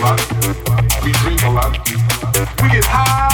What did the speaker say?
lot, we drink a lot, we get high.